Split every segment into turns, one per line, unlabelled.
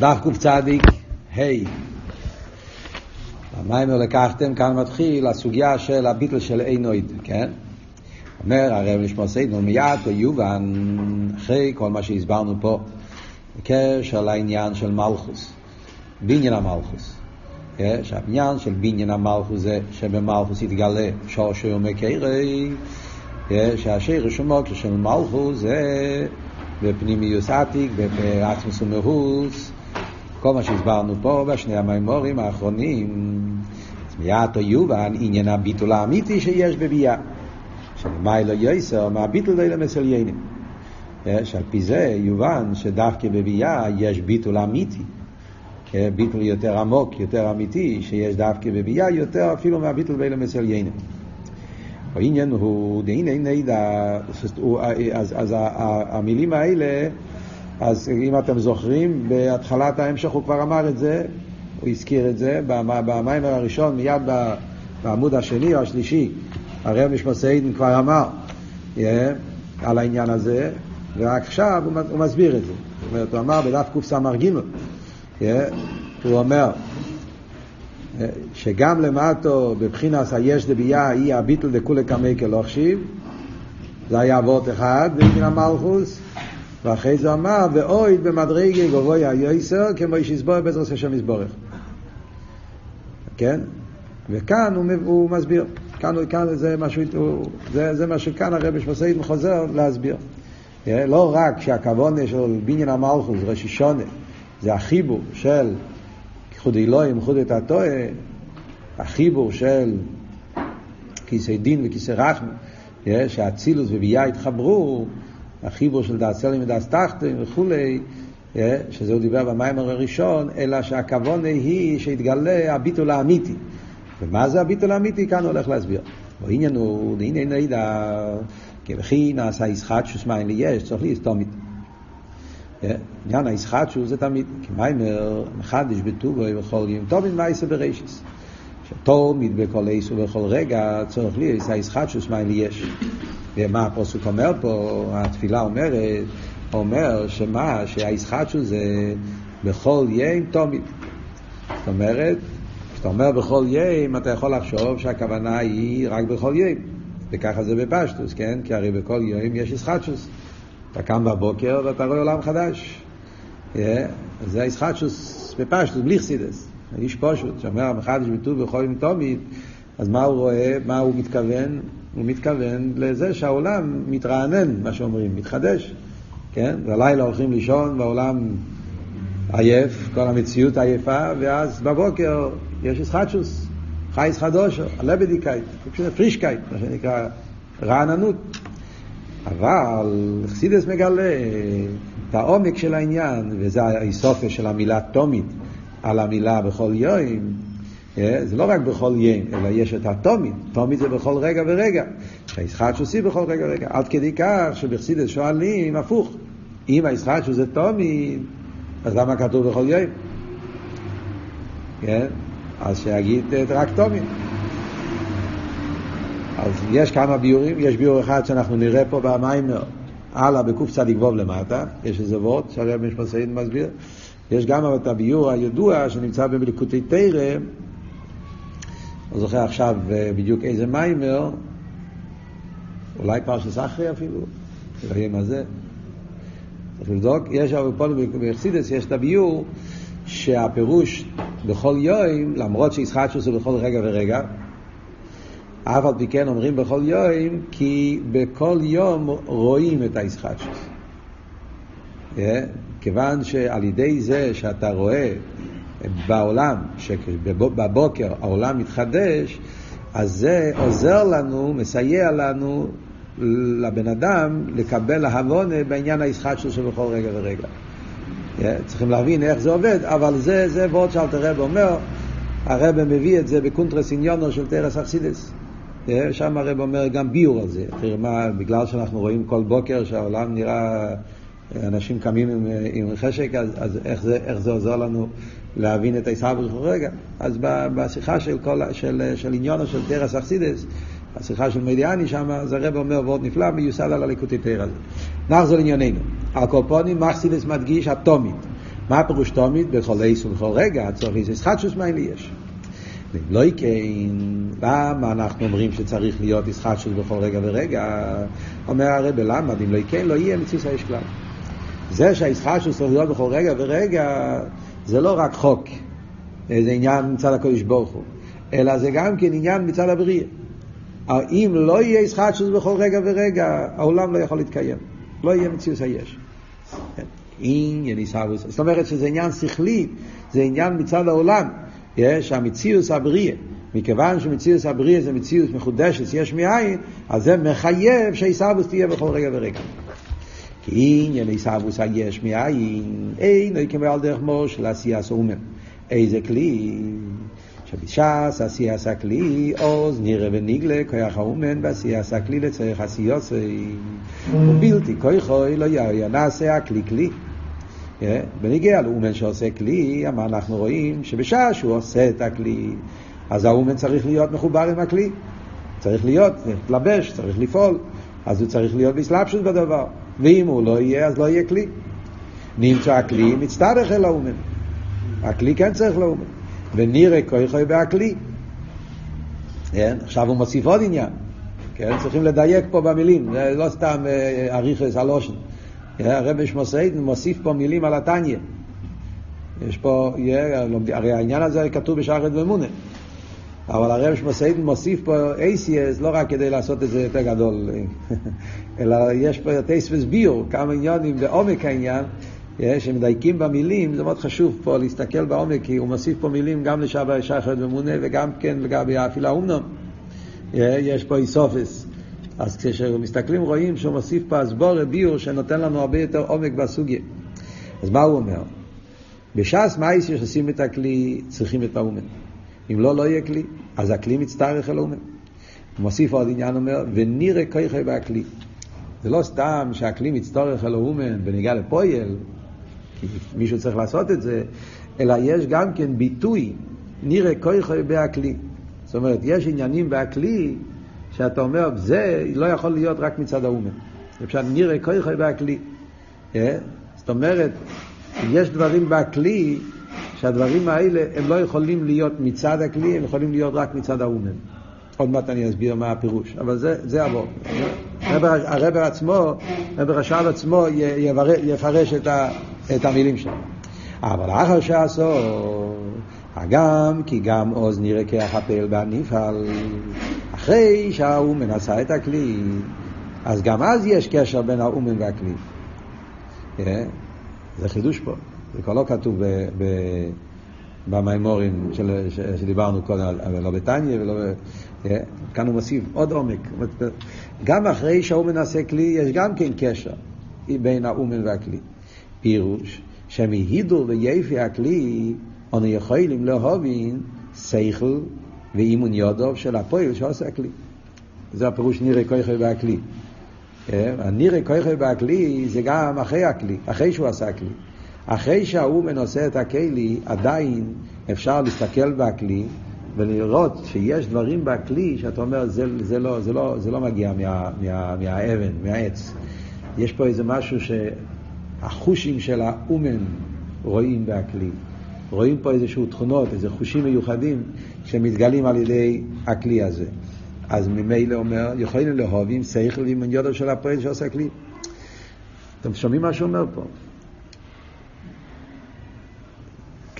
דף קצ"י, ה' המיימר לקחתם, כאן מתחיל הסוגיה של הביטל של אינויד, כן? אומר הרב נשמע סיידנו מיד ויובן, אחרי כל מה שהסברנו פה, בקשר לעניין של מלכוס, בניין המלכוס. כן? שהעניין של בניין המלכוס זה שבמלכוס יתגלה שורשו ומקרי, כן? שהשרש ומוקר של מלכוס זה בפנימיוס עתיק, בעצמוס ומהוס, כל מה שהסברנו פה בשני המימורים האחרונים, מיד או יובן עניין הביטול האמיתי שיש בביאה. שלמיילו יויסר מהביטול לא ילמס עליינים. שעל פי זה יובן שדווקא בביאה יש ביטול אמיתי. ביטול יותר עמוק, יותר אמיתי, שיש דווקא בביאה יותר אפילו מהביטול באילמס עליינים. העניין הוא, דהנה נדע, אז המילים האלה, אז אם אתם זוכרים, בהתחלת ההמשך הוא כבר אמר את זה, הוא הזכיר את זה, במיימר הראשון, מיד בעמוד השני או השלישי, הרב משמעסיידן כבר אמר yeah, על העניין הזה, ורק עכשיו הוא, הוא מסביר את זה. זאת אומרת, הוא אמר בדף קס"ג, yeah, הוא אומר, שגם למטו בבחינס היש דבייה היא הביטל דכולי קמי כלוכשיב זה היה אבות אחד בגין המלכוס ואחרי זה אמר ואויד במדרגי גבוי היועסר כמו איש יסבור בעזרת השם יסבורך. כן? וכאן הוא, הוא מסביר. כאן, כאן זה, משהו, זה, זה מה שכאן הרבי שמסעיד חוזר להסביר. לא רק שהכוונה של בניין המלכוס ראשי שונה זה החיבור של ייחוד אלוהים, ייחוד את הטועה, החיבור של כיסא דין וכיסא רחמי, שהאצילוס וביאה התחברו, החיבור של דעת סלם ודעת תחתן וכולי, שזה הוא דיבר במיימר הראשון, אלא שהכוונה היא שהתגלה הביטול האמיתי. ומה זה הביטול האמיתי? כאן הוא הולך להסביר. העניין הוא, הנה נדע, כבכי נעשה ישחט שוסמיין לי יש, צריך להסתומית. עניין הישחטשו זה תמיד, כי מיימר מחדש בטובו ובכל יום טובין מייסה בראשיס. שתמיד בכל עיס ובכל רגע צורך לי הישחטשוס מה לי. ומה הפוסק אומר פה, התפילה אומרת, אומר שמה, שהישחטשוס זה בכל יום תמיד. זאת אומרת, כשאתה אומר בכל יום, אתה יכול לחשוב שהכוונה היא רק בכל יום. וככה זה בפשטוס, כן? כי הרי בכל יום יש ישחטשוס. אתה קם בבוקר ואתה רואה עולם חדש. Yeah, זה הישחטשוס בפשטוס, בלי. איש פשוט, שאומר מחדש בטוב בכל יום תומית, אז מה הוא רואה, מה הוא מתכוון? הוא מתכוון לזה שהעולם מתרענן, מה שאומרים, מתחדש. כן? והלילה הולכים לישון והעולם עייף, כל המציאות עייפה, ואז בבוקר יש ישחטשוס, חייס חדושו, הלבדיקייט, פרישקייט, מה שנקרא רעננות. אבל חסידס מגלה את העומק של העניין, וזה האיסופיה של המילה תומית על המילה בכל יום. אה, זה לא רק בכל יום, אלא יש את התומית. תומית זה בכל רגע ורגע. שהישחט שוסי בכל רגע ורגע. עד כדי כך שבחסידס שואלים הפוך. אם הישחט שזה תומית, אז למה כתוב בכל יום? כן? אז שיגיד רק תומית. אז יש כמה ביורים, יש ביור אחד שאנחנו נראה פה במיימר, הלאה ווב למטה, יש איזה וורט שהרב משפט מסביר, יש גם את הביור הידוע שנמצא בליקוטי תרא, לא זוכר עכשיו בדיוק איזה מיימר, אולי פרשס אחרי אפילו, נראה מה זה. צריך לבדוק, יש פה בחסידס יש את הביור שהפירוש בכל יום, למרות שישחט שזה בכל רגע ורגע, אף על פי כן אומרים בכל יום, כי בכל יום רואים את הישחטשוס. Yeah, כיוון שעל ידי זה שאתה רואה בעולם, שבבוקר העולם מתחדש, אז זה עוזר לנו, מסייע לנו, לבן אדם, לקבל ההבונה בעניין הישחטשוס שבכל רגע ורגע. צריכים להבין איך זה עובד, אבל זה, זה ועוד שאלתר רב אומר, הרב מביא את זה בקונטרס עניונו של תרס אכסידס. שם הרב אומר גם ביור על זה. תראה מה, בגלל שאנחנו רואים כל בוקר שהעולם נראה, אנשים קמים עם, עם חשק, אז, אז איך, זה, איך זה עוזר לנו להבין את בכל רגע? אז בשיחה של, כל, של, של עניונו של תרס אכסידס, השיחה של מדיאני שם, אז הרב אומר ועוד נפלא, מיוסד על הליקוטי תרא הזה. נחזור לענייננו. על קופונים מחסידס מדגיש אטומית. מה הפירוש תמיד? בכל עיס ובכל רגע, צריך איזה ישחטשוס מיילי יש. ואם לא כן, למה אנחנו אומרים שצריך להיות ישחטשוס בכל רגע ורגע? אומר הרב, למה? אם לא כן, לא יהיה מציאות האש כלל. זה שהישחטשוס צריך להיות בכל רגע ורגע, זה לא רק חוק, זה עניין מצד הקודש ברוך הוא, אלא זה גם כן עניין מצד הבריאה. אם לא יהיה ישחטשוס בכל רגע ורגע, העולם לא יכול להתקיים. לא יהיה מציאות היש. כן. עניין עיסאוויס. זאת אומרת שזה עניין שכלי, זה עניין מצד העולם, שהמציאות הבריאה, מכיוון שמציאות הבריאה זה מציאות מחודשת, יש מאין, אז זה מחייב שעיסאוויס תהיה בכל רגע ורגע. כי עניין עיסאוויס היש מאין, אין, לא יקבל על דרך מור של עשייה סומן. איזה כלי? שבש"ס עשייה הכלי, עוז נראה ונגלה, כוח האומן ועשייה הכלי לצריך עשיוסי. ובלתי כוחוי לא ינעשה הכלי כלי. בניגיע לאומן שעושה כלי, מה אנחנו רואים? שבשעה שהוא עושה את הכלי, אז האומן צריך להיות מחובר עם הכלי. צריך להיות, להתלבש, צריך לפעול. אז הוא צריך להיות בסלבשות בדבר. ואם הוא לא יהיה, אז לא יהיה כלי. נמצא הכלי, מצטרך אל האומן. הכלי כן צריך לאומן. ונראה כוחו בהכלי. כן? עכשיו הוא מוסיף עוד עניין. כן? צריכים לדייק פה במילים, זה לא סתם אריכס הלושן. הרב שמוסיידן מוסיף פה מילים על התניא. יש פה, הרי העניין הזה כתוב בשחד ומונה. אבל הרב שמוסיידן מוסיף פה ACS לא רק כדי לעשות את זה יותר גדול, אלא יש פה טייס וסביר, כמה עניונים בעומק העניין, שמדייקים במילים, זה מאוד חשוב פה להסתכל בעומק, כי הוא מוסיף פה מילים גם לשבא שחד ומונה וגם כן לגבי אפילו האומנום. יש פה איסופס. אז כשמסתכלים רואים שהוא מוסיף פה הסבור ביור שנותן לנו הרבה יותר עומק בסוגיה. אז מה הוא אומר? בש"ס מייס שעושים את הכלי צריכים את האומן. אם לא, לא יהיה כלי. אז הכלי מצטרך אל. הוא מוסיף עוד עניין, אומר, ונראה כיכי בכלי. זה לא סתם שהכלי מצטרך אל אומן בניגע לפויל, כי מישהו צריך לעשות את זה, אלא יש גם כן ביטוי, נראה כיכי בהכלי. זאת אומרת, יש עניינים בהכלי שאתה אומר, זה לא יכול להיות רק מצד האומן. אפשר נראה כיכי בהכלי. אה? זאת אומרת, יש דברים בכלי שהדברים האלה הם לא יכולים להיות מצד הכלי, הם יכולים להיות רק מצד האומן. עוד מעט אני אסביר מה הפירוש, אבל זה, זה עבור. הרבר עצמו, הרבר השאל עצמו יפרש את, ה, את המילים שלו. אבל אחר שעשו, הגם כי גם עוז נראה כהחפל בנפעל, אחרי שהאומן עשה את הכלי, אז גם אז יש קשר בין האומן והכלי. אה? זה חידוש פה. זה כבר לא כתוב במימורים של, שדיברנו קודם, לא בתניא ולא... אה? כאן הוא מוסיף עוד עומק. גם אחרי שהוא מנסה כלי, יש גם כן קשר בין האומן והכלי. פירוש, שמהידור ויפי הכלי, אנו יכולים להובין שכל ואימון יודוב של הפועל שעושה הכלי. זה הפירוש נראה כויכי והכלי. אה? הנראה כויכי והכלי זה גם אחרי הכלי, אחרי שהוא עשה כלי. אחרי שההוא מנושא את הכלי, עדיין אפשר להסתכל בכלי ולראות שיש דברים בכלי שאתה אומר, זה, זה, לא, זה, לא, זה לא מגיע מה, מה, מהאבן, מהעץ. יש פה איזה משהו שהחושים של האומן רואים בכלי. רואים פה איזשהו תכונות, איזה חושים מיוחדים שמתגלים על ידי הכלי הזה. אז ממילא אומר, יכולים לאהובים שכל ועם יודו של הפועל שעושה כלי. אתם שומעים מה שהוא אומר פה?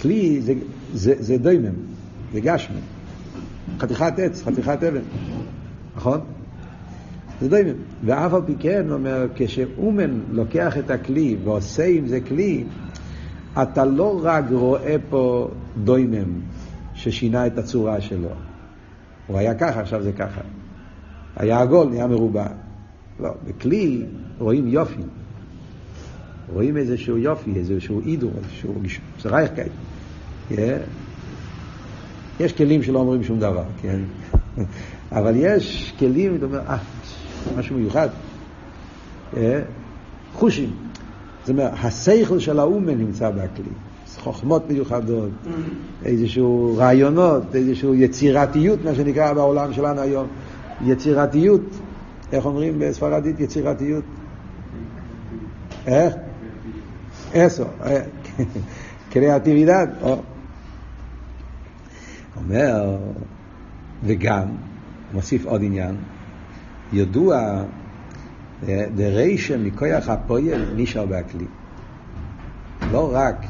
כלי זה, זה, זה דוימם, זה גשמם. חתיכת עץ, חתיכת אבן, נכון? זה דוימם. ואף על פי כן, אומר, כשאומן לוקח את הכלי ועושה עם זה כלי, אתה לא רק רואה פה דוימם ששינה את הצורה שלו. הוא היה ככה, עכשיו זה ככה. היה עגול, נהיה מרובע. לא, בכלי רואים יופי. רואים איזשהו יופי, איזשהו אידור, איזשהו רייכקייט. כן? יש כלים שלא אומרים שום דבר, כן? אבל יש כלים, אתה אומר, אה, משהו מיוחד. כן? חושים. זאת אומרת, השכל של האומן נמצא בכלי. חוכמות מיוחדות, איזשהו רעיונות, איזשהו יצירתיות, מה שנקרא בעולם שלנו היום. יצירתיות, איך אומרים בספרדית יצירתיות? איך? אסו, קריאטיבידד. אומר, וגם, מוסיף עוד עניין, ידוע דרישה מכוח הפועל נשאר בהכלי. לא רק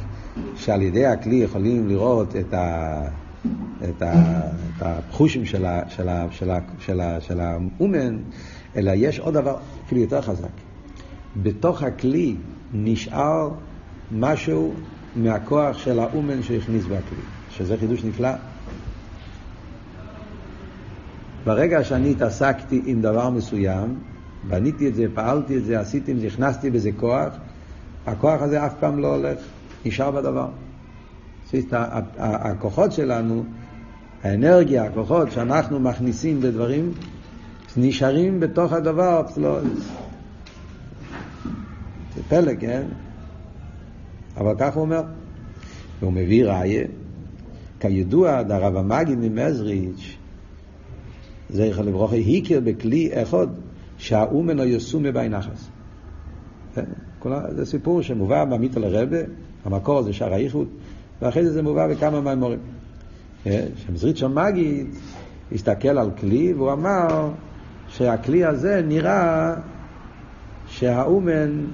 שעל ידי הכלי יכולים לראות את, ה, את, ה, את החושים של, ה, של, ה, של, ה, של, ה, של האומן, אלא יש עוד דבר אפילו יותר חזק. בתוך הכלי נשאר משהו מהכוח של האומן שהכניס בכלי, שזה חידוש נפלא. ברגע שאני התעסקתי עם דבר מסוים, בניתי את זה, פעלתי את זה, עשיתי את זה, הכנסתי בזה כוח, הכוח הזה אף פעם לא הולך, נשאר בדבר. הכוחות שלנו, האנרגיה, הכוחות שאנחנו מכניסים בדברים, נשארים בתוך הדבר, לא... זה פלא, כן? אבל כך הוא אומר. והוא מביא ראיה, כידוע, דרב המגיד ממזריץ', זכר לברוכי, הכיר בכלי אחד שהאומן או יסומה בי נחס. זה סיפור שמובא במיתו לרבה, המקור זה שער האיחוד, ואחרי זה זה מובא בכמה מהמורים. אה, שמזריצ'ו מגיד הסתכל על כלי והוא אמר שהכלי הזה נראה שהאומן,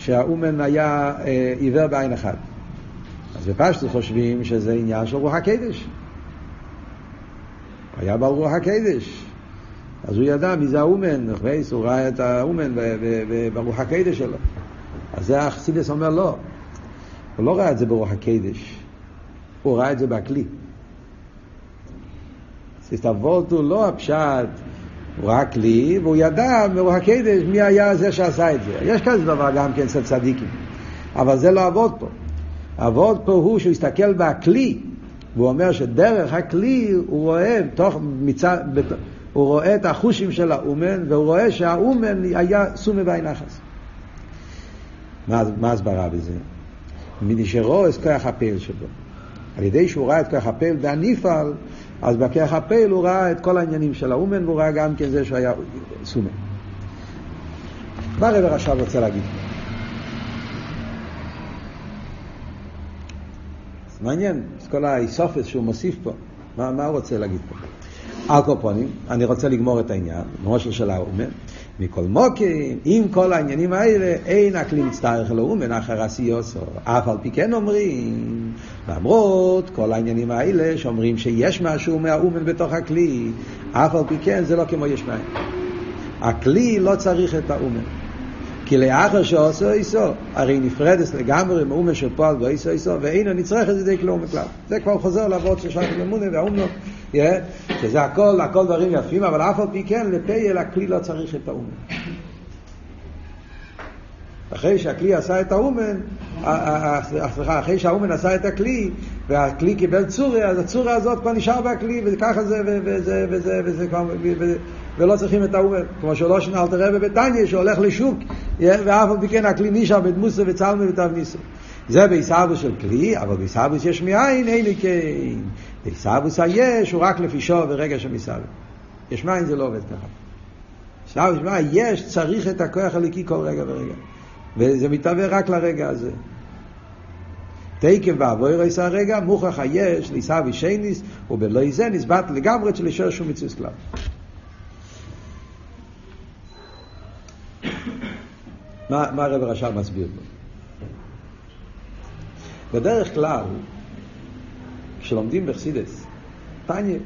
שהאומן היה אה, עיוור בעין אחת. אז בפשטו חושבים שזה עניין של רוח הקדש. היה בעל רוח הקדש. אז הוא ידע מי זה האומן, הוא ראה את האומן ברוח הקדש שלו. אז זה החסידס אומר לא. הוא לא ראה את זה ברוח הקדש, הוא ראה את זה בכלי. סיסטבולטו לא הפשט, הוא ראה כלי, והוא ידע מרוח הקדש מי היה זה שעשה את זה. יש כזה דבר גם כן אצל צדיקים. אבל זה לא עבוד פה. עבוד פה הוא שהוא הסתכל בכלי, והוא אומר שדרך הכלי הוא רואה תוך מצד, הוא רואה את החושים של האומן, והוא רואה שהאומן היה סומי בעין נחס. מה ההסברה בזה? מנשארו את כוח הפעל שבו. על ידי שהוא ראה את כוח הפעל והניפעל, אז בכוח הפעל הוא ראה את כל העניינים של האומן, והוא ראה גם כן זה שהוא היה סומי. מה רב עכשיו רוצה להגיד? מעניין, אז כל האיסופס שהוא מוסיף פה, מה, מה הוא רוצה להגיד פה? על אני רוצה לגמור את העניין, מושל של האומן. מכל מוקים, עם כל העניינים האלה, אין הכלי מצטרך לאומן אחר עשיוסו. אף על פי כן אומרים, למרות כל העניינים האלה, שאומרים שיש משהו מהאומן בתוך הכלי, אף על פי כן זה לא כמו יש מים. הכלי לא צריך את האומן. כי לאחר שעושה איסו, הרי נפרדת לגמרי מאומן של פועל ואיסו איסו, ואינו נצרך את זה כלום וכלל. זה כבר חוזר לעבוד של שייך למונה והאומנו, שזה הכל, הכל דברים יפים, אבל אף על פי כן, לפייל הכלי לא צריך את האומן. אחרי שהכלי עשה את האומן, סליחה, אחרי שהאומן עשה את הכלי, והכלי קיבל צורה, אז הצורה הזאת כבר נשאר בכלי, וככה זה, וזה, וזה, וזה ולא צריכים את האומן. כמו שלא שנה אלתר רבי בתניא, שהולך לשוק, ואף על פי כן הכלי נשאר בדמוסו וצלמי ותבניסו. זה בעיסאוויס של כלי, אבל בעיסאוויס יש מאין, אין לי כן. בעיסאוויס היש הוא רק לפי שור ורגע של מסאוויס. יש מאין זה לא עובד ככה. עיסאוויס מה יש צריך את הכוח הליקי כל רגע ורגע. וזה מתהווה רק לרגע הזה. תקן ואבוי רייס הרגע, מוכרח היש, ליסאווי שייניס, ובלא זה נסבט לגמרי של אישר שום מצווה כלל. מה, הרב רש"ל מסביר פה? בדרך כלל, כשלומדים בחסידס, טניה,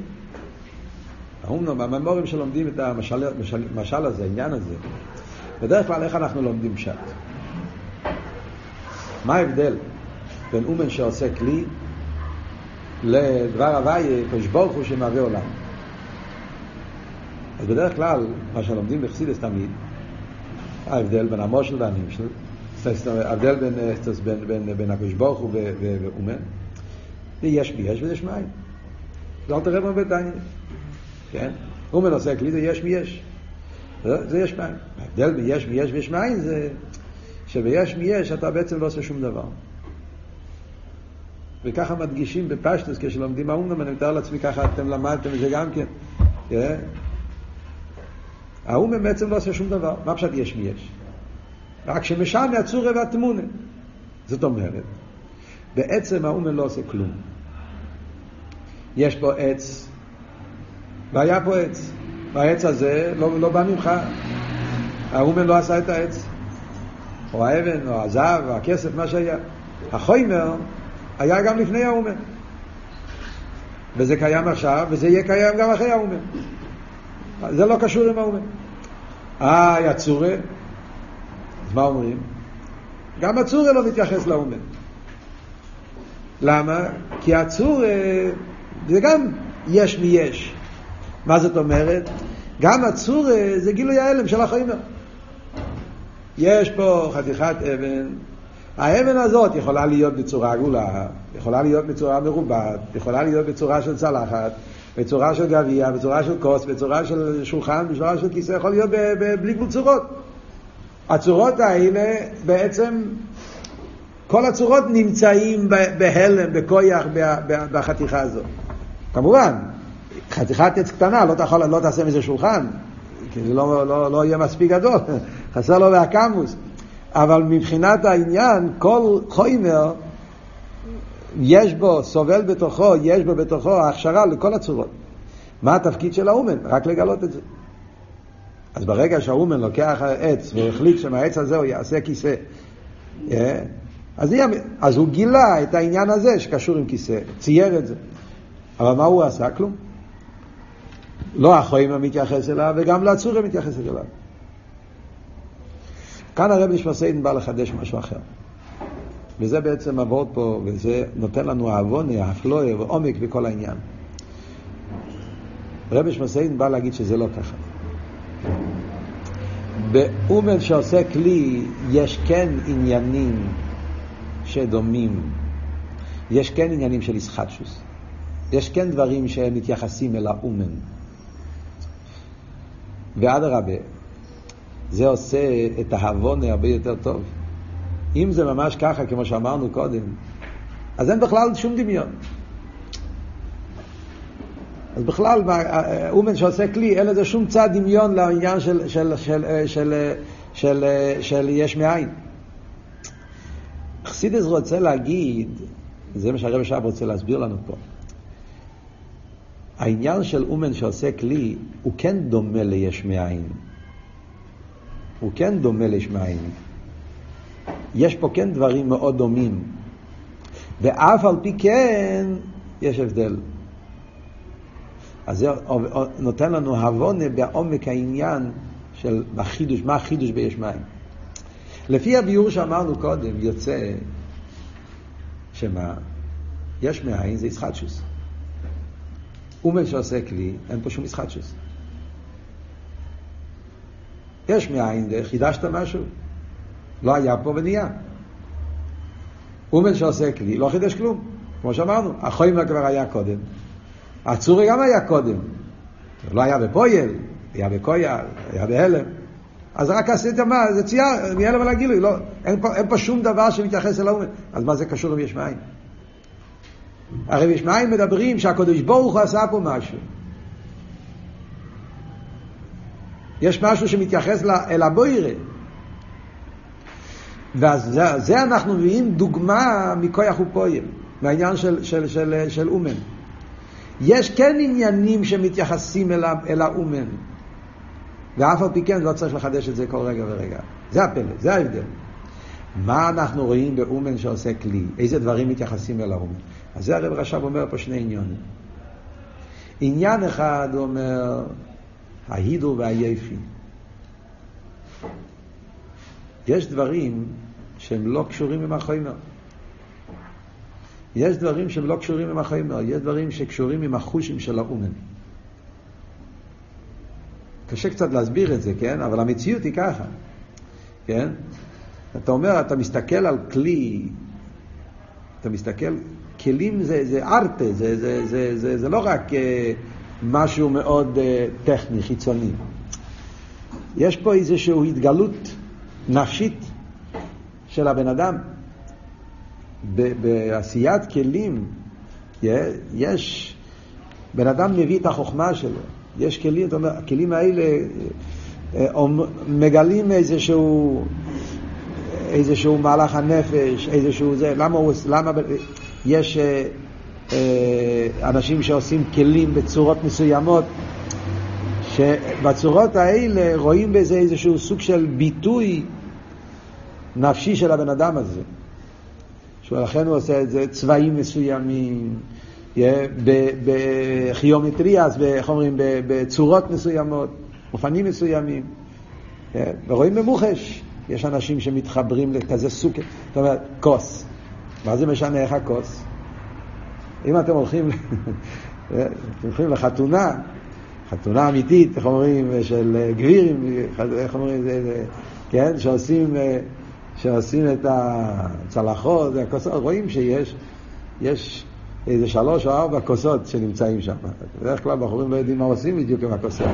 אומנם בממורים שלומדים את המשל, המשל, המשל הזה, העניין הזה, בדרך כלל איך אנחנו לומדים פשט? מה ההבדל בין אומן שעושה כלי לדבר הוויה, קדוש ברוך הוא שמהווה עולם? אז בדרך כלל, מה שלומדים בחסידס תמיד, ההבדל בין המושל והנמשל, ההבדל בין, בין, בין, בין הקדוש ברוך הוא ואומן, יש ביש ויש מים. זה אל תראה בביתניה. כן? אומן עושה כלי זה יש מיש. זה יש מים. ההבדל בין יש מיש ויש מים זה שביש מיש אתה בעצם לא עושה שום דבר. וככה מדגישים בפשטוס כשלומדים האומנם, אני מתאר לעצמי ככה אתם למדתם את זה גם כן. כן? האומן בעצם לא עושה שום דבר. מה פשוט יש מיש? רק שמשנה הצורה והתמונה. זאת אומרת, בעצם האומן לא עושה כלום. יש פה עץ, והיה פה עץ. והעץ הזה לא, לא בא ממך. האומן לא עשה את העץ. או האבן, או הזהב, או הכסף, מה שהיה. החוימר היה גם לפני האומן. וזה קיים עכשיו, וזה יהיה קיים גם אחרי האומן. זה לא קשור עם האומן. אה, יצורה. אז מה אומרים? גם הצורה לא מתייחס לאומן. למה? כי הצורה זה גם יש מיש. מה זאת אומרת? גם הצורה זה גילוי ההלם של החיימר. יש פה חתיכת אבן, האבן הזאת יכולה להיות בצורה עגולה, יכולה להיות בצורה מרובעת, יכולה להיות בצורה של צלחת, בצורה של גביע, בצורה של כוס, בצורה של שולחן, בצורה של כיסא, יכול להיות בלי גבול צורות. הצורות האלה בעצם, כל הצורות נמצאים בהלם, בכויח, בחתיכה הזאת. כמובן, חתיכת עץ קטנה, לא, תאכל, לא תעשה מזה שולחן, כי זה לא, לא, לא יהיה מספיק גדול, חסר לו והקמוס. אבל מבחינת העניין, כל חוימר, יש בו, סובל בתוכו, יש בו בתוכו הכשרה לכל הצורות. מה התפקיד של האומן? רק לגלות את זה. אז ברגע שהאומן לוקח עץ והחליט שמהעץ הזה הוא יעשה כיסא, אה, אז, יהיה, אז הוא גילה את העניין הזה שקשור עם כיסא, צייר את זה. אבל מה הוא עשה? כלום. לא החוימה מתייחס אליו וגם הצורה מתייחסת אליו. כאן הרב נשמע בא לחדש משהו אחר. וזה בעצם עבוד פה, וזה נותן לנו העוונה, האפלואה ועומק בכל העניין. רבי שמסיין בא להגיד שזה לא ככה. באומן שעושה כלי יש כן עניינים שדומים, יש כן עניינים של ישחטשוס, יש כן דברים שמתייחסים אל האומן. ואדרבה, זה עושה את ההבונה הרבה יותר טוב. אם זה ממש ככה, כמו שאמרנו קודם, אז אין בכלל שום דמיון. אז בכלל, אומן שעושה כלי, אין לזה שום צד דמיון לעניין של, של, של, של, של, של יש מאין. חסידס רוצה להגיד, זה מה שהרב שב רוצה להסביר לנו פה. העניין של אומן שעושה כלי, הוא כן דומה ליש מאין. הוא כן דומה ליש מאין. יש פה כן דברים מאוד דומים. ואף על פי כן, יש הבדל. אז זה נותן לנו הבונה בעומק העניין של החידוש, מה החידוש ביש מים. לפי הביאור שאמרנו קודם, יוצא שמה? יש מאין זה ישחטשוס. אומן שעושה כלי, אין פה שום ישחטשוס. יש מאין, חידשת משהו? לא היה פה ונהיה. אומן שעושה כלי, לא חידש כלום. כמו שאמרנו, החוימה כבר היה קודם. הצורי גם היה קודם. לא היה בפויל, היה בקויה, היה בהלם. אז רק עשית מה, זה צייר, מהלם על הגילוי, לא, אין פה, אין פה שום דבר שמתייחס אל האומן. אז מה זה קשור עם יש מים? הרי יש מים מדברים שהקדוש ברוך הוא עשה פה משהו. יש משהו שמתייחס אל הבוירה. ואז זה, זה אנחנו מביאים דוגמה מכוח ופועל, מהעניין של, של, של, של אומן. יש כן עניינים שמתייחסים אל, אל האומן, ואף על פי כן לא צריך לחדש את זה כל רגע ורגע. זה הפלא, זה ההבדל. מה אנחנו רואים באומן שעושה כלי? איזה דברים מתייחסים אל האומן? אז זה הרב רש"ב אומר פה שני עניונים. עניין אחד הוא אומר, ההידור והיפי. יש דברים שהם לא קשורים עם החומר. יש דברים שהם לא קשורים עם החומר, יש דברים שקשורים עם החושים של האומן. קשה קצת להסביר את זה, כן? אבל המציאות היא ככה, כן? אתה אומר, אתה מסתכל על כלי, אתה מסתכל, כלים זה, זה ארטה, זה, זה, זה, זה, זה לא רק uh, משהו מאוד uh, טכני, חיצוני. יש פה איזושהי התגלות נפשית של הבן אדם. בעשיית כלים, יש, בן אדם מביא את החוכמה שלו, יש כלים, אתה אומר, הכלים האלה אה, מגלים איזשהו איזשהו מהלך הנפש, איזשהו זה, למה הוא, למה, יש אה, אה, אנשים שעושים כלים בצורות מסוימות, שבצורות האלה רואים בזה איזשהו סוג של ביטוי נפשי של הבן אדם הזה. שלכן הוא עושה את זה, צבעים מסוימים, בכיומטריאס, איך אומרים, בצורות מסוימות, אופנים מסוימים. ורואים במוחש, יש אנשים שמתחברים לכזה סוג, זאת אומרת, כוס. מה זה משנה איך הכוס? אם אתם הולכים, אתם הולכים לחתונה, חתונה אמיתית, איך אומרים, של גבירים, איך אומרים, כן, שעושים, שעושים את הצלחות, הכוסות, רואים שיש, יש איזה שלוש או ארבע כוסות שנמצאים שם. בדרך כלל בחורים לא יודעים מה עושים בדיוק עם הכוסות.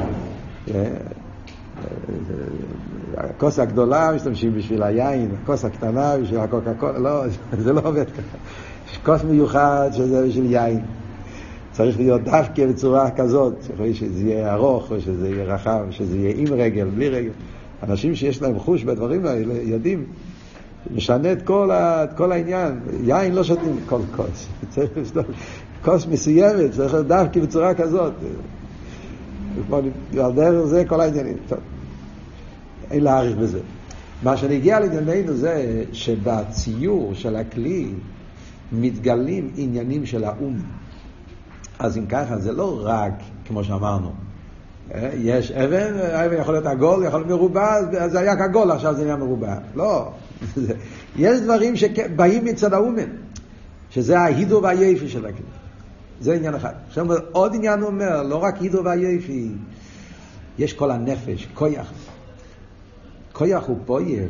הכוס הגדולה משתמשים בשביל היין, הכוס הקטנה בשביל הקוקה קולה, לא, זה לא עובד ככה. יש כוס מיוחד שזה בשביל יין. צריך להיות דווקא בצורה כזאת, צריך שזה יהיה ארוך, או שזה יהיה רחב, שזה יהיה עם רגל, בלי רגל. אנשים שיש להם חוש בדברים האלה יודעים, משנה את כל, ה, את כל העניין. יין לא שותים כל כוס. כוס מסוימת, צריך דווקא בצורה כזאת. על דרך זה כל העניינים. טוב. אין להאריך בזה. מה שנגיע לענייננו זה שבציור של הכלי מתגלים עניינים של האו"ם. אז אם ככה, זה לא רק, כמו שאמרנו, אה, יש אבן, האבן יכול להיות עגול, יכול להיות מרובע, אז זה היה כעגול, עכשיו זה נהיה מרובע. לא. יש דברים שבאים מצד האומן, שזה ההידו והיפי של הכלי. זה עניין אחד. עכשיו עוד עניין אומר, לא רק הידו והיפי, יש כל הנפש, כויח. כויח הוא פועל,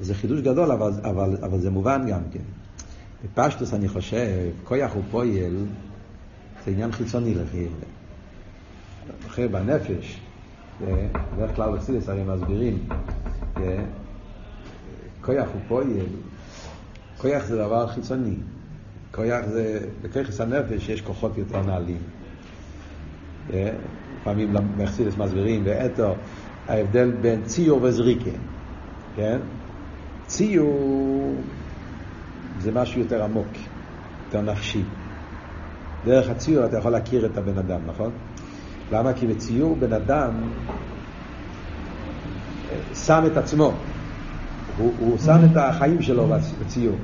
זה חידוש גדול, אבל, אבל, אבל זה מובן גם כן. בפשטוס אני חושב, כויח הוא פועל, זה עניין חיצוני לחייב. אחרי בנפש, בדרך כלל בסיליס הרי מסבירים, כויח הוא פועל, כויח זה דבר חיצוני. כויח זה, בכיחס הנפש יש כוחות יותר נעלים. לפעמים מחסידס מסבירים, ואתו, ההבדל בין ציור וזריקה, כן? ציור זה משהו יותר עמוק, יותר נפשי. דרך הציור אתה יכול להכיר את הבן אדם, נכון? למה? כי בציור בן אדם שם את עצמו, הוא, הוא שם את החיים שלו בציור.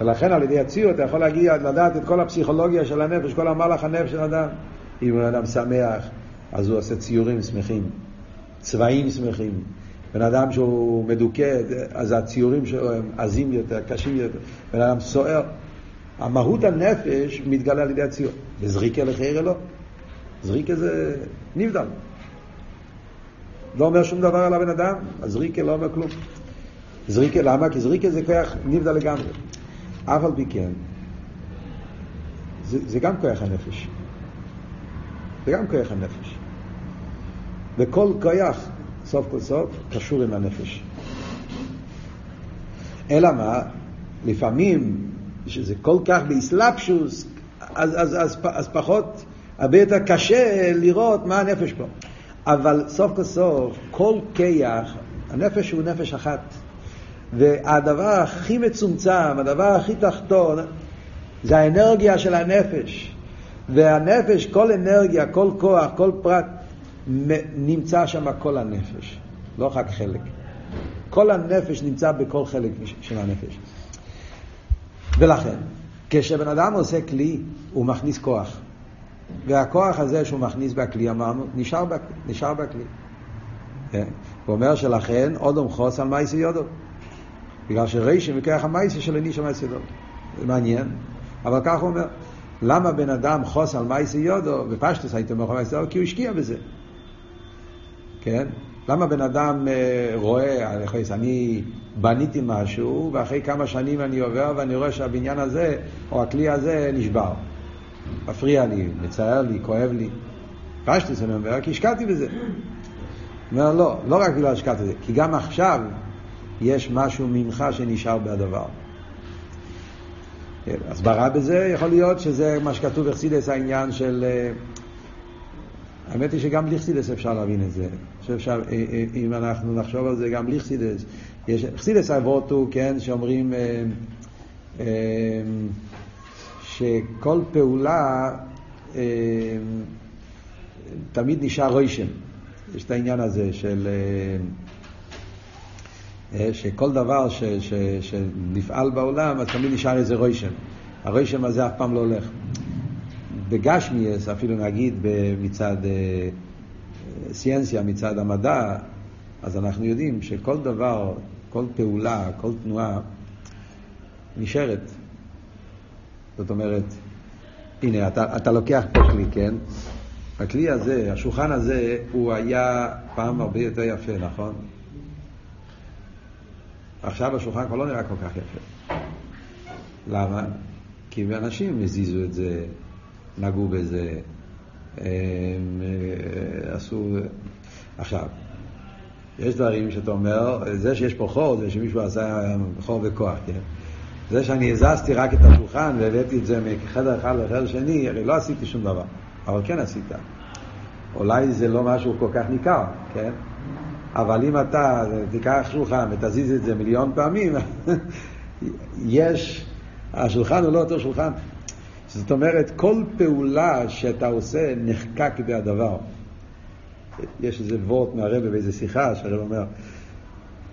ולכן על ידי הציור אתה יכול להגיע, לדעת את כל הפסיכולוגיה של הנפש, כל המהלך הנפש של האדם. אם הוא אדם שמח, אז הוא עושה ציורים שמחים. צבעים שמחים. בן אדם שהוא מדוכא, אז הציורים שלו הם עזים יותר, קשים יותר. בן אדם סוער. המהות הנפש מתגלה על ידי הציור. וזריקה לחיירה לא. זריקה זה נבדל. לא אומר שום דבר על הבן אדם, אז זריקה לא אומר כלום. זריקה, למה? כי זריקה זה כוח נבדל לגמרי. אף על פי כן, זה, זה גם כוח הנפש. זה גם כוח הנפש. וכל כוח, סוף כל סוף, קשור עם הנפש. אלא מה? לפעמים, שזה כל כך באסלאפשוס, אז, אז, אז, אז פחות, הרבה יותר קשה לראות מה הנפש פה. אבל סוף כל סוף, כל כיח, הנפש הוא נפש אחת. והדבר הכי מצומצם, הדבר הכי תחתון, זה האנרגיה של הנפש. והנפש, כל אנרגיה, כל כוח, כל פרט, נמצא שם כל הנפש, לא רק חלק. כל הנפש נמצא בכל חלק של הנפש. ולכן, כשבן אדם עושה כלי, הוא מכניס כוח. והכוח הזה שהוא מכניס בכלי, אמרנו, נשאר, בכלי. נשאר בכלי. כן? הוא אומר שלכן, אודום חוס על מייסי יודו. בגלל שרישם וכוח המייסי של איניש המייסי יודו. זה מעניין, אבל כך הוא אומר. למה בן אדם חוס על מייסי יודו, בפשטוס הייתם אומר מייסי יודו? כי הוא השקיע בזה. כן? למה בן אדם אה, רואה, אני בניתי משהו, ואחרי כמה שנים אני עובר ואני רואה שהבניין הזה, או הכלי הזה, נשבר. מפריע לי, מצער לי, כואב לי. פשטוס אני אומר, כי השקעתי בזה. הוא אומר, לא, לא רק בגלל השקעתי בזה, כי גם עכשיו יש משהו ממך שנשאר בדבר. כן, הסברה בזה יכול להיות שזה מה שכתוב בחסידס העניין של אה, האמת היא שגם בלי חסידס אפשר להבין את זה. שאפשר, אה, אה, אם אנחנו נחשוב על זה גם בלי חסידס, יש חסידס אבותו, כן, שאומרים אה, אה, שכל פעולה אה, תמיד נשאר רוישם. יש את העניין הזה של... שכל דבר ש, ש, שנפעל בעולם, אז תמיד נשאר איזה רוישם. הרוישם הזה אף פעם לא הולך. בגשמיאס, אפילו נגיד מצד סיאנסיה, מצד המדע, אז אנחנו יודעים שכל דבר, כל פעולה, כל תנועה נשארת. זאת אומרת, הנה, אתה, אתה לוקח פה כלי, כן? הכלי הזה, השולחן הזה, הוא היה פעם הרבה יותר יפה, נכון? עכשיו השולחן כבר לא נראה כל כך יפה. למה? כי אנשים הזיזו את זה, נגעו בזה, הם אה, עשו... עכשיו, יש דברים שאתה אומר, זה שיש פה חור זה שמישהו עשה חור בכוח, כן? זה שאני הזזתי רק את השולחן והבאתי את זה מחדר אחד לחדר שני, הרי לא עשיתי שום דבר, אבל כן עשית. אולי זה לא משהו כל כך ניכר, כן? אבל אם אתה תיקח שולחן ותזיז את זה מיליון פעמים, יש, השולחן הוא לא אותו שולחן. זאת אומרת, כל פעולה שאתה עושה נחקק בהדבר. יש איזה וורט מהרבא באיזה שיחה שהרבא אומר,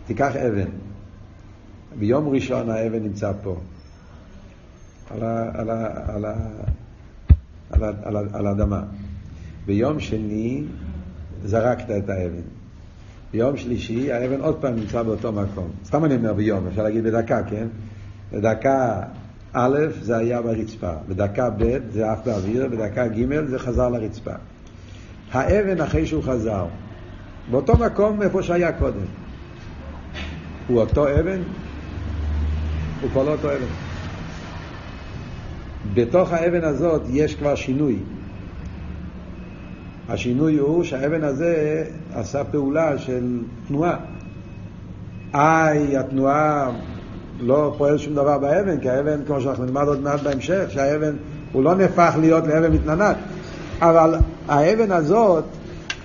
תיקח אבן, ביום ראשון האבן נמצא פה, על, ה, על, ה, על, ה, על, ה, על, האדמה. ביום שני זרקת את האבן. ביום שלישי האבן עוד פעם נמצא באותו מקום. סתם אני אומר ביום, אפשר להגיד בדקה, כן? בדקה א' זה היה ברצפה, בדקה ב' זה עף באוויר, בדקה ג' זה חזר לרצפה. האבן אחרי שהוא חזר, באותו מקום איפה שהיה קודם. הוא אותו אבן? הוא כבר לא אותו אבן. בתוך האבן הזאת יש כבר שינוי. השינוי הוא שהאבן הזה עשה פעולה של תנועה. איי, התנועה לא פועל שום דבר באבן, כי האבן, כמו שאנחנו נלמד עוד מעט בהמשך, שהאבן, הוא לא נהפך להיות לאבן מתננת. אבל האבן הזאת,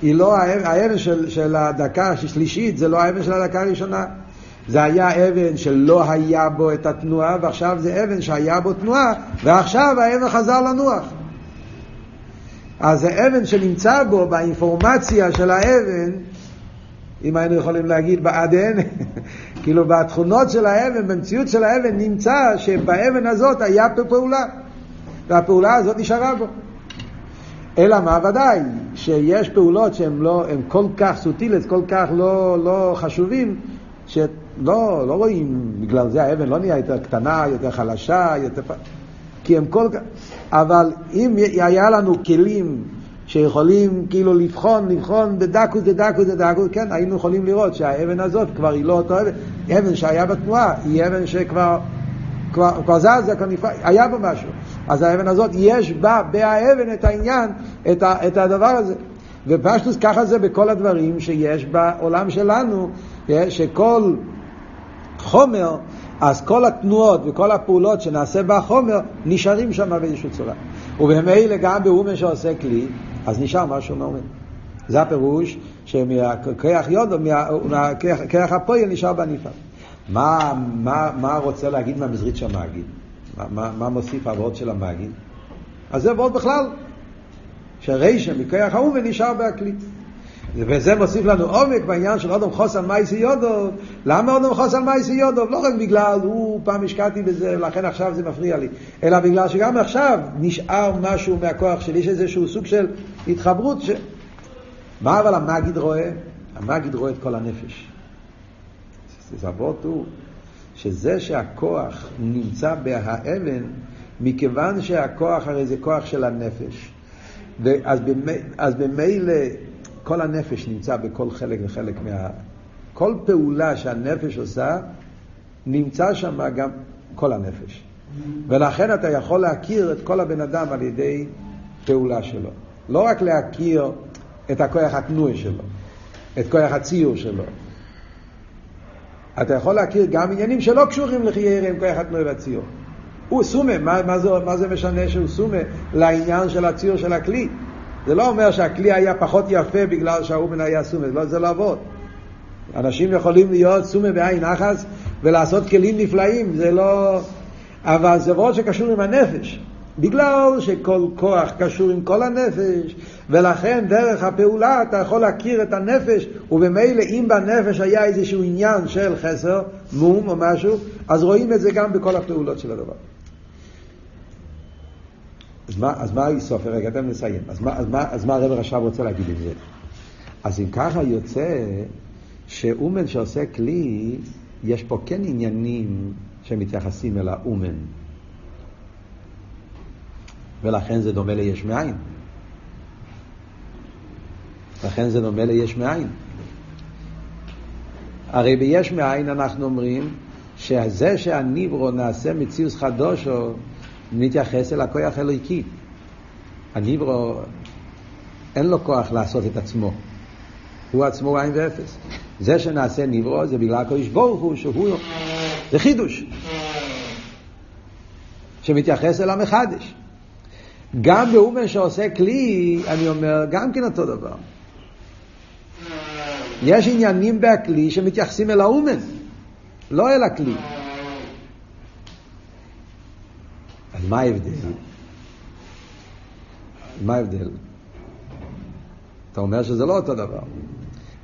היא לא האבן, האבן של, של הדקה השלישית, זה לא האבן של הדקה הראשונה. זה היה אבן שלא היה בו את התנועה, ועכשיו זה אבן שהיה בו תנועה, ועכשיו האבן חזר לנוח. אז זה אבן שנמצא בו באינפורמציה של האבן, אם היינו יכולים להגיד ב-ADN, כאילו בתכונות של האבן, במציאות של האבן, נמצא שבאבן הזאת היה פה פעולה, והפעולה הזאת נשארה בו. אלא מה ודאי, שיש פעולות שהן לא, כל כך סוטילת, כל כך לא, לא חשובים, שלא לא רואים, בגלל זה האבן לא נהיה יותר קטנה, יותר חלשה, יותר... כי הם כל כך... אבל אם היה לנו כלים שיכולים כאילו לבחון, לבחון בדקות, בדקות, בדקות, כן, היינו יכולים לראות שהאבן הזאת כבר היא לא אותו אבן, אבן שהיה בתנועה, היא אבן שכבר כבר, כבר זזה, כבר נפרד, היה בה משהו. אז האבן הזאת, יש בה, בהאבן, את העניין, את, ה, את הדבר הזה. ופשטוס ככה זה בכל הדברים שיש בעולם שלנו, שכל חומר, אז כל התנועות וכל הפעולות שנעשה בחומר נשארים שם באיזושהי צורה. ובמילא גם באומן שעושה כלי, אז נשאר משהו מאומן. זה הפירוש שמכיח יודו, מכיח הפועל נשאר בנפרד. מה, מה, מה רוצה להגיד מהמזרית של המגיד? מה, מה, מה מוסיף העבוד של המגיד? אז זה עבוד בכלל. שרישה מכיח האומן נשאר בהכלי. וזה מוסיף לנו עומק בעניין של אודום חוס על מייסי יודוב. למה אודום חוס על מייסי יודוב? לא רק בגלל, הוא פעם השקעתי בזה, לכן עכשיו זה מפריע לי. אלא בגלל שגם עכשיו נשאר משהו מהכוח שלי, יש איזשהו סוג של התחברות. ש... מה אבל המגיד רואה? המגיד רואה את כל הנפש. אבות הוא שזה שהכוח נמצא בהאבן, מכיוון שהכוח הרי זה כוח של הנפש. אז במילא כל הנפש נמצא בכל חלק וחלק מה... כל פעולה שהנפש עושה, נמצא שם גם כל הנפש. ולכן אתה יכול להכיר את כל הבן אדם על ידי פעולה שלו. לא רק להכיר את הכוח התנועה שלו, את כוח הציור שלו. אתה יכול להכיר גם עניינים שלא קשורים לחיירי עם כוח התנועה והציור. הוא סומה, מה, מה, זה, מה זה משנה שהוא סומה לעניין של הציור של הכלי? זה לא אומר שהכלי היה פחות יפה בגלל שהאומן היה סומס, לא, זה לא עבוד. אנשים יכולים להיות סומה בעין אחס ולעשות כלים נפלאים, זה לא... אבל זה מאוד שקשור עם הנפש. בגלל שכל כוח קשור עם כל הנפש, ולכן דרך הפעולה אתה יכול להכיר את הנפש, ובמילא אם בנפש היה איזשהו עניין של חסר, מום או משהו, אז רואים את זה גם בכל הפעולות של הדבר. אז מה, אז מה סופר? רגע, אתם נסיים. אז מה, אז מה, אז מה הרב עכשיו רוצה להגיד עם זה? אז אם ככה יוצא שאומן שעושה כלי, יש פה כן עניינים שמתייחסים אל האומן. ולכן זה דומה ליש מאין. לכן זה דומה ליש מאין. הרי ביש מאין אנחנו אומרים שזה שהניברו נעשה מציאוס חדושו נתייחס אל הכוח אלוהיקי. הניברו אין לו כוח לעשות את עצמו. הוא עצמו הוא עין ואפס. זה שנעשה ניברו זה בגלל הקדוש ברוך הוא שהוא, זה חידוש. שמתייחס אל המחדש. גם באומן שעושה כלי, אני אומר, גם כן אותו דבר. יש עניינים בכלי שמתייחסים אל האומן, לא אל הכלי. אז מה ההבדל? מה ההבדל? אתה אומר שזה לא אותו דבר.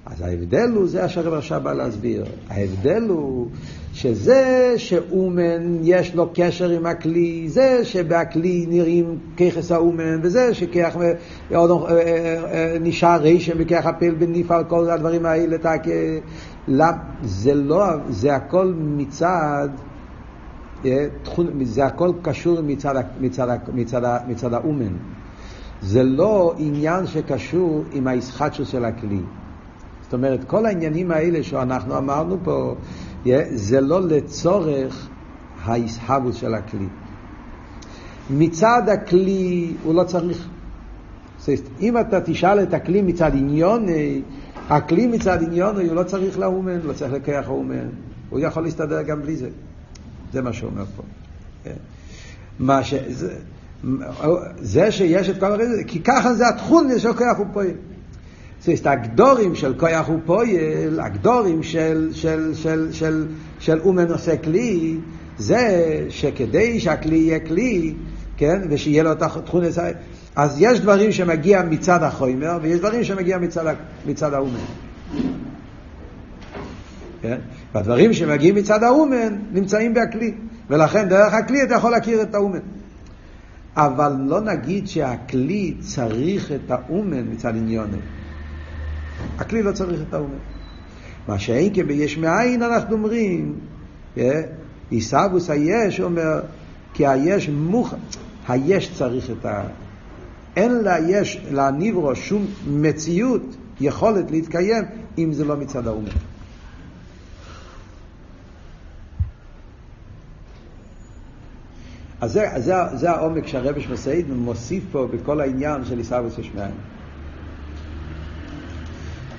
אז ההבדל הוא, זה אשר עכשיו בא להסביר. ההבדל הוא שזה שאומן יש לו קשר עם הכלי, זה שבכלי נראים ככס האומן, וזה שכך אה, אה, אה, נשאר רשם וכך הפל בניפל, כל הדברים האלה, זה לא, זה הכל מצד, זה הכל קשור מצד, מצד, מצד, מצד האומן. זה לא עניין שקשור עם הישחטשוס של הכלי. זאת אומרת, כל העניינים האלה שאנחנו אמרנו פה, זה לא לצורך ההסהבוס של הכלי. מצד הכלי הוא לא צריך. אם אתה תשאל את הכלי מצד עניון, הכלי מצד עניון הוא לא צריך לאומן, לא צריך לקח האומן. הוא יכול להסתדר גם בלי זה. זה מה שהוא אומר פה. כן. מה ש... זה, זה שיש את כל הרזל, כי ככה זה התכון של כוח ופועל. זאת הגדורים של כוח ופועל, הגדורים של, של, של, של, של אומן עושה כלי, זה שכדי שהכלי יהיה כלי, כן, ושיהיה לו את התכון אז יש דברים שמגיע מצד החומר, ויש דברים שמגיע מצד, מצד האומן. כן? והדברים שמגיעים מצד האומן נמצאים בכלי, ולכן דרך הכלי אתה יכול להכיר את האומן. אבל לא נגיד שהכלי צריך את האומן מצד עניונו. הכלי לא צריך את האומן. מה שאין כי ביש מאין אנחנו אומרים, עיסאוווס היש אומר, כי היש מוכן, היש צריך את ה... אין ליש, לניברו שום מציאות, יכולת להתקיים, אם זה לא מצד האומן. אז זה, זה, זה העומק שהרבש מסעיד מוסיף פה בכל העניין של עיסאוויס יש מאין.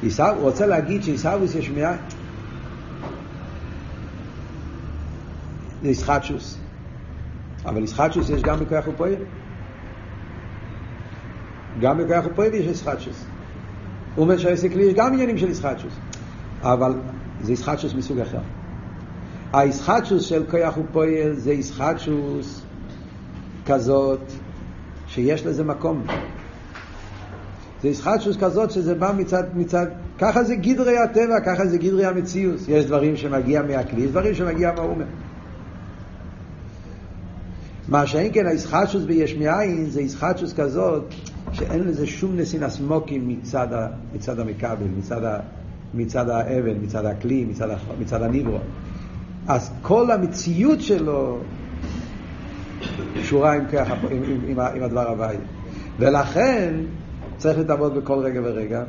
הוא רוצה להגיד שעיסאוויס יש מאין זה ישחטשוס. אבל ישחטשוס יש גם בכוח ופועל. גם בכוח ופועל יש ישחטשוס. הוא אומר שהעסק לי יש גם עניינים של ישחטשוס. אבל זה ישחטשוס מסוג אחר. הישחטשוס של כוח ופועל זה ישחטשוס כזאת שיש לזה מקום. זה ישחטשוס כזאת שזה בא מצד, מצד, ככה זה גדרי הטבע, ככה זה גדרי המציאוס. יש דברים שמגיע מהכלי, יש דברים שמגיע מהאומן. מה שאין כן הישחטשוס ביש מאין זה ישחטשוס כזאת שאין לזה שום נסין הסמוקים מצד, מצד המכבל, מצד, מצד האבן, מצד הכלי, מצד, מצד הניברו. אז כל המציאות שלו קשורה עם, ככה, עם, עם, עם, עם הדבר הוואי. ולכן צריך להתעבוד בכל רגע ורגע.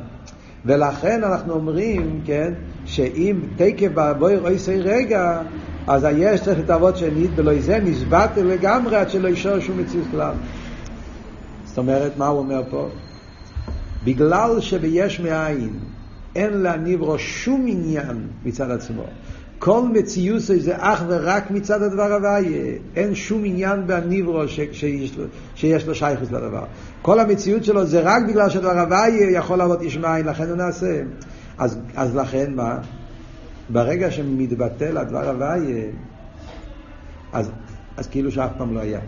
ולכן אנחנו אומרים, כן, שאם תקף בבויר אויסי רגע, אז היש צריך להתעבוד שנית, ולא זה נסבט לגמרי עד שלא יישאר שום מציאות כלל. זאת אומרת, מה הוא אומר פה? בגלל שביש מאין אין להניברו שום עניין מצד עצמו. כל מציאות זה אך ורק מצד הדבר הוויה. אין שום עניין בהניברו ש, שיש, לו, שיש לו שייכות לדבר. כל המציאות שלו זה רק בגלל שהדבר הוויה יכול לעבוד יש מאין, לכן הוא נעשה. אז, אז לכן מה? ברגע שמתבטל הדבר הוויה, אז, אז כאילו שאף פעם לא היה.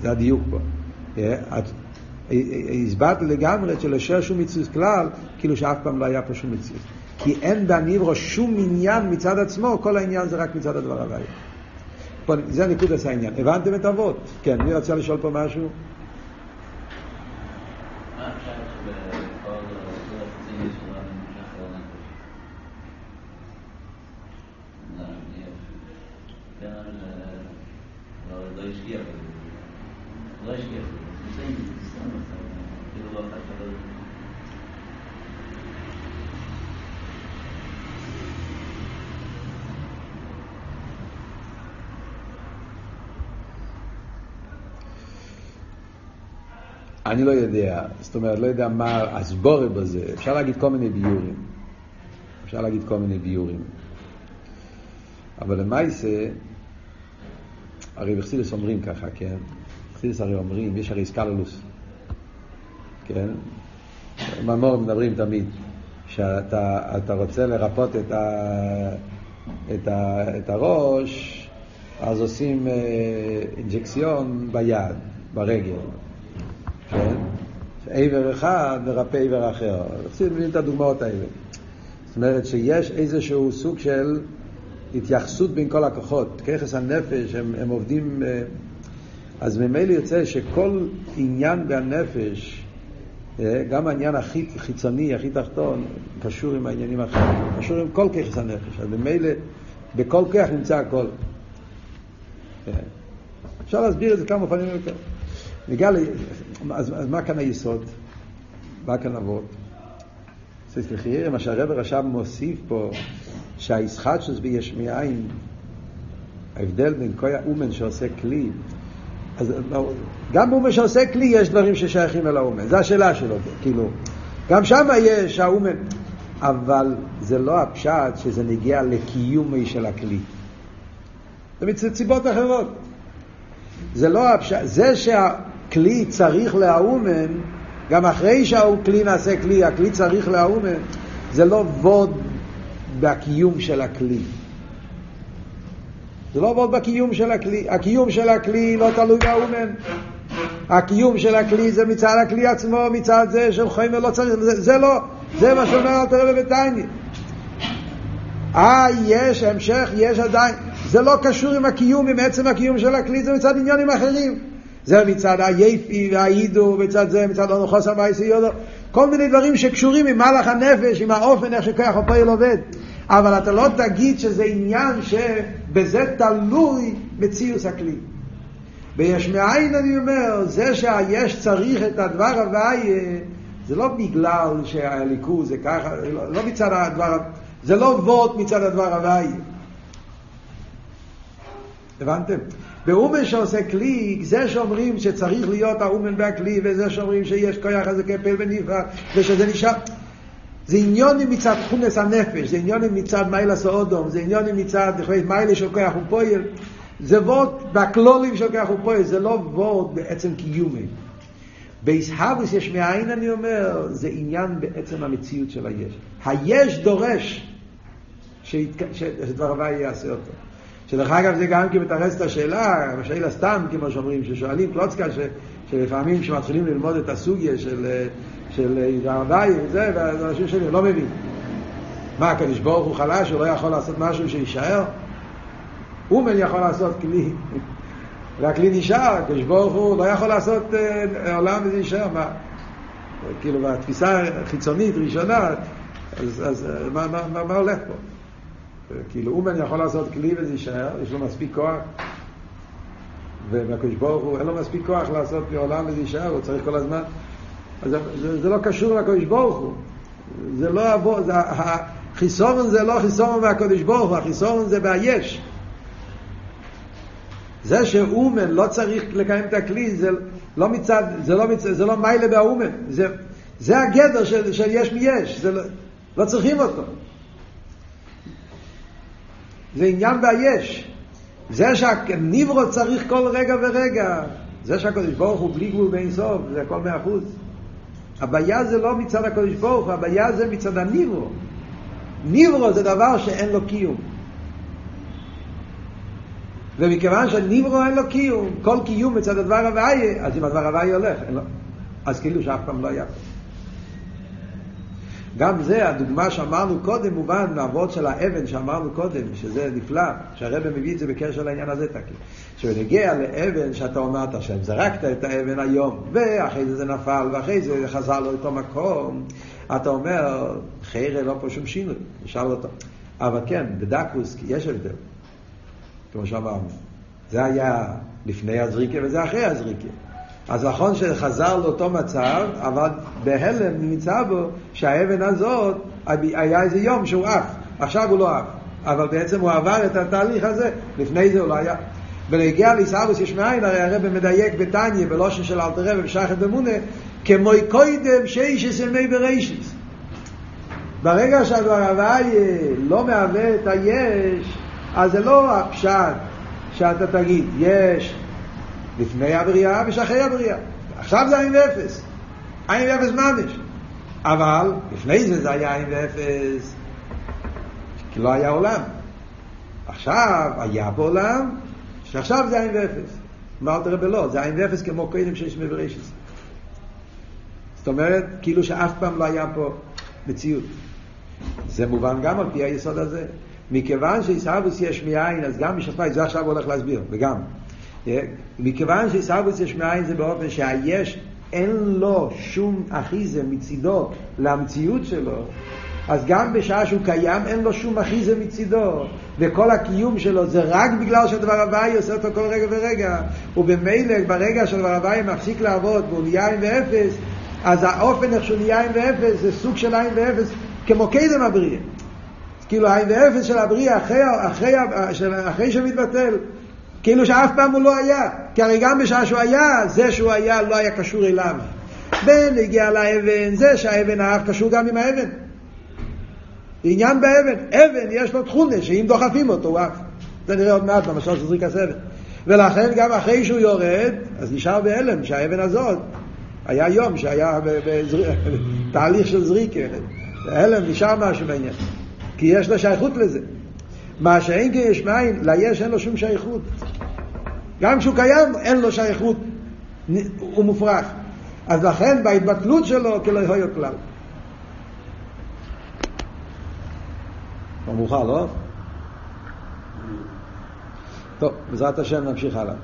זה הדיוק פה. הסברתי לגמרי שלשאר שום מציאות כלל, כאילו שאף פעם לא היה פה שום מציאות. כי אין בניברו שום עניין מצד עצמו, כל העניין זה רק מצד הדבר הוויה. זה נקוד עשה העניין. הבנתם את אבות? כן, מי רצה לשאול פה משהו? אני לא יודע, זאת אומרת, לא יודע מה הסבורת בזה. אפשר להגיד כל מיני ביורים. אפשר להגיד כל מיני ביורים. אבל למעשה, הרי בחסידס אומרים ככה, כן? בחסידס הרי אומרים, יש הרי סקללוס, כן? במור מדברים תמיד, שאתה רוצה לרפות את, ה, את, ה, את הראש, אז עושים אה, אינג'קציון ביד, ברגל. עבר אחד מרפא עבר אחר. אנחנו מבינים את הדוגמאות האלה. זאת אומרת שיש איזשהו סוג של התייחסות בין כל הכוחות. ככס הנפש, הם, הם עובדים... אה, אז ממילא יוצא שכל עניין בנפש, אה, גם העניין הכי חיצוני, הכי תחתון, קשור עם העניינים האחרים, קשור עם כל ככס הנפש. אז ממילא בכל כוח נמצא הכל. כן. אפשר להסביר את זה כמה פעמים יותר. נגיע ל... אז, אז מה כאן היסוד? מה כאן אבות? סליחה, מה שהרבר עכשיו מוסיף פה, שהישחטשוס ביש מאין, ההבדל בין כל האומן שעושה כלי, אז גם באומן שעושה כלי יש דברים ששייכים אל האומן, זו השאלה שלו, כאילו, גם שם יש האומן, אבל זה לא הפשט שזה נגיע לקיומי של הכלי. זה מסיבות אחרות. זה לא הפשט, זה שה... כלי צריך לאומן, גם אחרי שהכלי נעשה כלי, הכלי צריך לאומן, זה לא ווד בקיום של הכלי. זה לא ווד בקיום של הכלי. הקיום של הכלי לא תלוי באומן. הקיום של הכלי זה מצד הכלי עצמו, מצד זה של חיימר לא צריך, זה, זה לא, זה מה שאומר אל תראה בביתייני. אה, יש המשך, יש עדיין, זה לא קשור עם הקיום, עם עצם הקיום של הכלי, זה מצד עניונים אחרים. זה מצד היפי והאידו, מצד זה, מצד אונוחוס המייסי יודו, כל מיני דברים שקשורים עם מהלך הנפש, עם האופן איך שכוח הפועל עובד. אבל אתה לא תגיד שזה עניין שבזה תלוי מציאוס הכלי. ויש מאין אני אומר, זה שהיש צריך את הדבר הוויה, זה לא בגלל שהליכוז זה ככה, לא, לא מצד הדבר, זה לא וורט מצד הדבר הוויה. הבנתם? באומן שעושה כלי, זה שאומרים שצריך להיות האומן והכלי, וזה שאומרים שיש כוח הזה כפל ונפרד, ושזה נשאר... זה עניונים מצד חומס הנפש, זה עניונים מצד מיילה סאודום, זה עניונים מצד מיילה של כוח ופועל, זה וורד בכלולים של כוח ופועל, זה לא וורד בעצם קיומי. באיסהבוס יש מאין אני אומר, זה עניין בעצם המציאות של היש. היש דורש שדבר הבא יעשה אותו. שדרך אגב זה גם כן מתרץ את השאלה, השאלה סתם, כמו שאומרים, ששואלים קלוצקה, ש, שלפעמים כשמתחילים ללמוד את הסוגיה של, של ירדאי וזה, ואנשים שלי לא מבין. מה, הקדוש ברוך הוא חלש, הוא לא יכול לעשות משהו שיישאר? אומן יכול לעשות כלי, והכלי נשאר, הקדוש ברוך הוא לא יכול לעשות אה, עולם וזה יישאר, מה? כאילו, בתפיסה חיצונית, ראשונה, אז, אז מה, מה, מה, מה הולך פה? כאילו אומן יכול לעשות כלי וזה יישאר, יש לו מספיק כוח. והקדוש ברוך הוא אין לו מספיק כוח לעשות לעולם וזה יישאר, הוא צריך כל הזמן. אז זה, זה לא קשור לקדוש ברוך הוא. זה לא עבור, זה, החיסורן זה לא חיסורן מהקדוש ברוך הוא, החיסורן זה ביש זה שאומן לא צריך לקיים את הכלי זה לא מצד, זה לא, מצד, זה לא מיילה באומן. זה, זה הגדר של, של יש מיש, זה לא, לא צריכים אותו זה עניין ביש. זה שהניברו צריך כל רגע ורגע, זה שהקדוש ברוך הוא בלי גבול בין סוף, זה הכל מאה אחוז. הבעיה זה לא מצד הקדוש ברוך הוא, הבעיה זה מצד הניברו. ניברו זה דבר שאין לו קיום. ומכיוון שניברו אין לו קיום, כל קיום מצד הדבר הוויה, אז אם הדבר הוויה הולך. אז כאילו שאף פעם לא היה. גם זה, הדוגמה שאמרנו קודם, מובן מהאבות של האבן שאמרנו קודם, שזה נפלא, שהרבא מביא את זה בקשר לעניין הזה תקי. כשנגיע לאבן שאתה אומרת השם, זרקת את האבן היום, ואחרי זה זה נפל, ואחרי זה חזר לאותו מקום, אתה אומר, חיירה לא פה שום שינוי, נשאל אותו. אבל כן, בדקוס יש הבדל, כמו שאמרנו. זה היה לפני הזריקה וזה אחרי הזריקה. אז נכון שחזר לאותו מצב, אבל בהלם נמצא בו שהאבן הזאת, היה איזה יום שהוא עף, עכשיו הוא לא עף, אבל בעצם הוא עבר את התהליך הזה, לפני זה הוא לא היה. ולהגיע לעיסאוויס יש מאין, הרי הרב מדייק בתניא, בלושן של אלתר רב ושחת אמונה, כמו קוידם שיישס ימי ברישיס. ברגע שהדבר הוויה לא מהווה את היש, אז זה לא הפשט שאתה תגיד, יש לפני הבריאה ושאחרי הבריאה. עכשיו זה עין ואפס. עין ואפס ממש. אבל לפני זה זה היה עין ואפס, כי לא היה עולם. עכשיו היה פה עולם, שעכשיו זה עין ואפס. אמרת רבי לא, זה עין ואפס כמו קודם שיש מברשת. זאת אומרת, כאילו שאף פעם לא היה פה מציאות. זה מובן גם על פי היסוד הזה. מכיוון שעיסאוויס יש מאין, אז גם משפט, זה עכשיו הולך להסביר, וגם. מכיוון שעיסאוויס יש מאין זה באופן שהיש אין לו שום אחיזה מצידו למציאות שלו, אז גם בשעה שהוא קיים אין לו שום אחיזה מצידו, וכל הקיום שלו זה רק בגלל שהדבר הוואי עושה אותו כל רגע ורגע, ובמילא ברגע שהדבר הוואי מפסיק לעבוד והוא נהיה עין ואפס, אז האופן איך שהוא נהיה עין ואפס זה סוג של עין ואפס כמו קדם הבריאה. כאילו העין ואפס של הבריאה אחרי, אחרי, אחרי, אחרי שמתבטל, כאילו שאף פעם הוא לא היה, כי הרי גם בשעה שהוא היה, זה שהוא היה לא היה קשור אליו. בן הגיע לאבן, זה שהאבן האף קשור גם עם האבן. עניין באבן, אבן יש לו תכונה שאם דוחפים אותו הוא עף. זה נראה עוד מעט במשל של זריקת אבן. ולכן גם אחרי שהוא יורד, אז נשאר בהלם שהאבן הזאת, היה יום שהיה בתהליך של זריקה, הלם נשאר משהו בעניין, כי יש לו שייכות לזה. מה שאין כי יש מים, ליש אין לו שום שייכות. גם כשהוא קיים, אין לו שייכות, הוא מופרך. אז לכן בהתבטלות שלו, כלא יהיו כלל. כבר מאוחר, לא? טוב, בעזרת השם נמשיך הלאה.